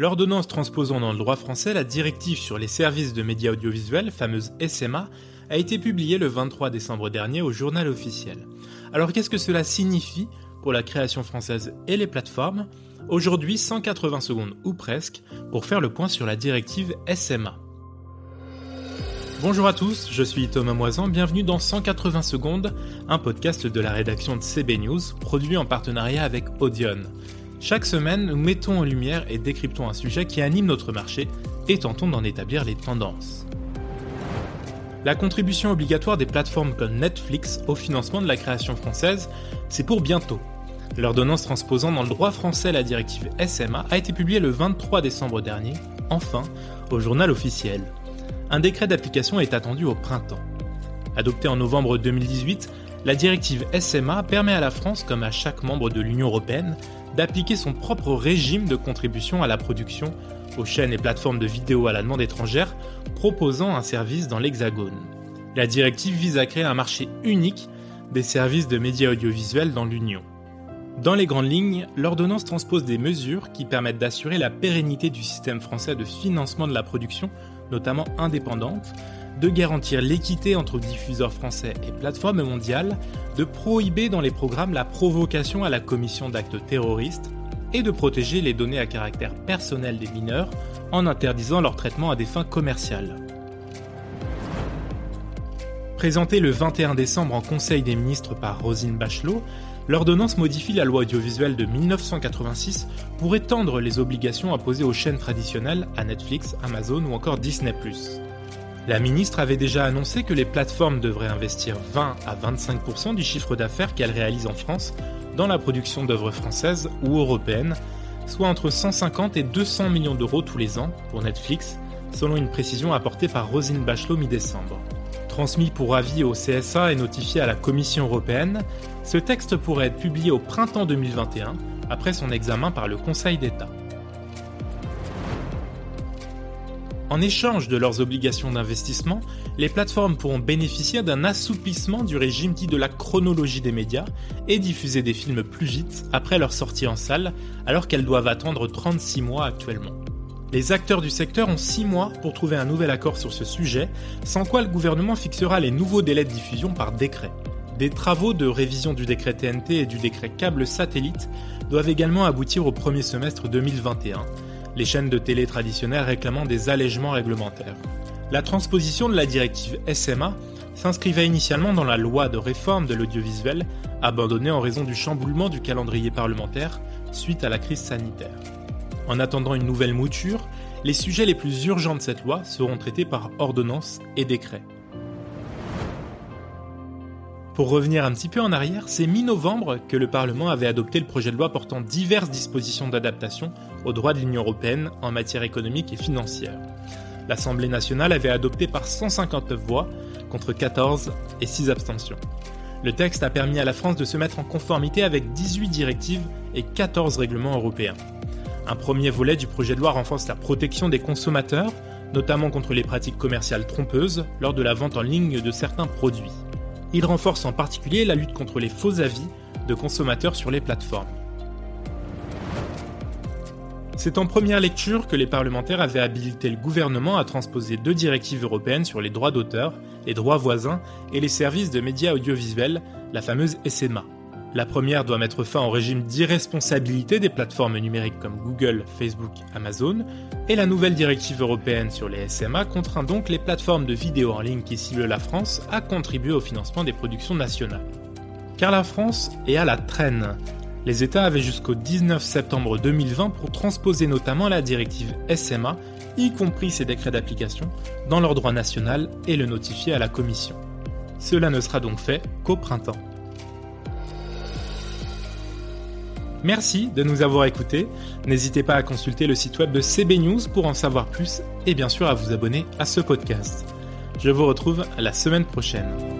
L'ordonnance transposant dans le droit français la directive sur les services de médias audiovisuels, fameuse SMA, a été publiée le 23 décembre dernier au journal officiel. Alors qu'est-ce que cela signifie pour la création française et les plateformes? Aujourd'hui, 180 secondes ou presque pour faire le point sur la directive SMA. Bonjour à tous, je suis Thomas Moisan, bienvenue dans 180 secondes, un podcast de la rédaction de CB News, produit en partenariat avec Audion. Chaque semaine, nous mettons en lumière et décryptons un sujet qui anime notre marché et tentons d'en établir les tendances. La contribution obligatoire des plateformes comme Netflix au financement de la création française, c'est pour bientôt. L'ordonnance transposant dans le droit français la directive SMA a été publiée le 23 décembre dernier, enfin, au journal officiel. Un décret d'application est attendu au printemps. Adopté en novembre 2018, la directive SMA permet à la France, comme à chaque membre de l'Union européenne, d'appliquer son propre régime de contribution à la production aux chaînes et plateformes de vidéos à la demande étrangère proposant un service dans l'Hexagone. La directive vise à créer un marché unique des services de médias audiovisuels dans l'Union. Dans les grandes lignes, l'ordonnance transpose des mesures qui permettent d'assurer la pérennité du système français de financement de la production, notamment indépendante, de garantir l'équité entre diffuseurs français et plateformes mondiales, de prohiber dans les programmes la provocation à la commission d'actes terroristes et de protéger les données à caractère personnel des mineurs en interdisant leur traitement à des fins commerciales. Présentée le 21 décembre en Conseil des ministres par Rosine Bachelot, l'ordonnance modifie la loi audiovisuelle de 1986 pour étendre les obligations imposées aux chaînes traditionnelles à Netflix, Amazon ou encore Disney ⁇ la ministre avait déjà annoncé que les plateformes devraient investir 20 à 25% du chiffre d'affaires qu'elles réalisent en France dans la production d'œuvres françaises ou européennes, soit entre 150 et 200 millions d'euros tous les ans pour Netflix, selon une précision apportée par Rosine Bachelot mi-décembre. Transmis pour avis au CSA et notifié à la Commission européenne, ce texte pourrait être publié au printemps 2021, après son examen par le Conseil d'État. En échange de leurs obligations d'investissement, les plateformes pourront bénéficier d'un assouplissement du régime dit de la chronologie des médias et diffuser des films plus vite après leur sortie en salle, alors qu'elles doivent attendre 36 mois actuellement. Les acteurs du secteur ont 6 mois pour trouver un nouvel accord sur ce sujet, sans quoi le gouvernement fixera les nouveaux délais de diffusion par décret. Des travaux de révision du décret TNT et du décret câble satellite doivent également aboutir au premier semestre 2021 les chaînes de télé traditionnelles réclamant des allègements réglementaires. La transposition de la directive SMA s'inscrivait initialement dans la loi de réforme de l'audiovisuel, abandonnée en raison du chamboulement du calendrier parlementaire suite à la crise sanitaire. En attendant une nouvelle mouture, les sujets les plus urgents de cette loi seront traités par ordonnance et décret. Pour revenir un petit peu en arrière, c'est mi-novembre que le Parlement avait adopté le projet de loi portant diverses dispositions d'adaptation aux droits de l'Union européenne en matière économique et financière. L'Assemblée nationale avait adopté par 159 voix contre 14 et 6 abstentions. Le texte a permis à la France de se mettre en conformité avec 18 directives et 14 règlements européens. Un premier volet du projet de loi renforce la protection des consommateurs, notamment contre les pratiques commerciales trompeuses lors de la vente en ligne de certains produits. Il renforce en particulier la lutte contre les faux avis de consommateurs sur les plateformes. C'est en première lecture que les parlementaires avaient habilité le gouvernement à transposer deux directives européennes sur les droits d'auteur, les droits voisins et les services de médias audiovisuels, la fameuse SMA. La première doit mettre fin au régime d'irresponsabilité des plateformes numériques comme Google, Facebook, Amazon, et la nouvelle directive européenne sur les SMA contraint donc les plateformes de vidéos en ligne qui ciblent la France à contribuer au financement des productions nationales. Car la France est à la traîne. Les États avaient jusqu'au 19 septembre 2020 pour transposer notamment la directive SMA, y compris ses décrets d'application, dans leur droit national et le notifier à la Commission. Cela ne sera donc fait qu'au printemps. Merci de nous avoir écoutés. N'hésitez pas à consulter le site web de CB News pour en savoir plus et bien sûr à vous abonner à ce podcast. Je vous retrouve la semaine prochaine.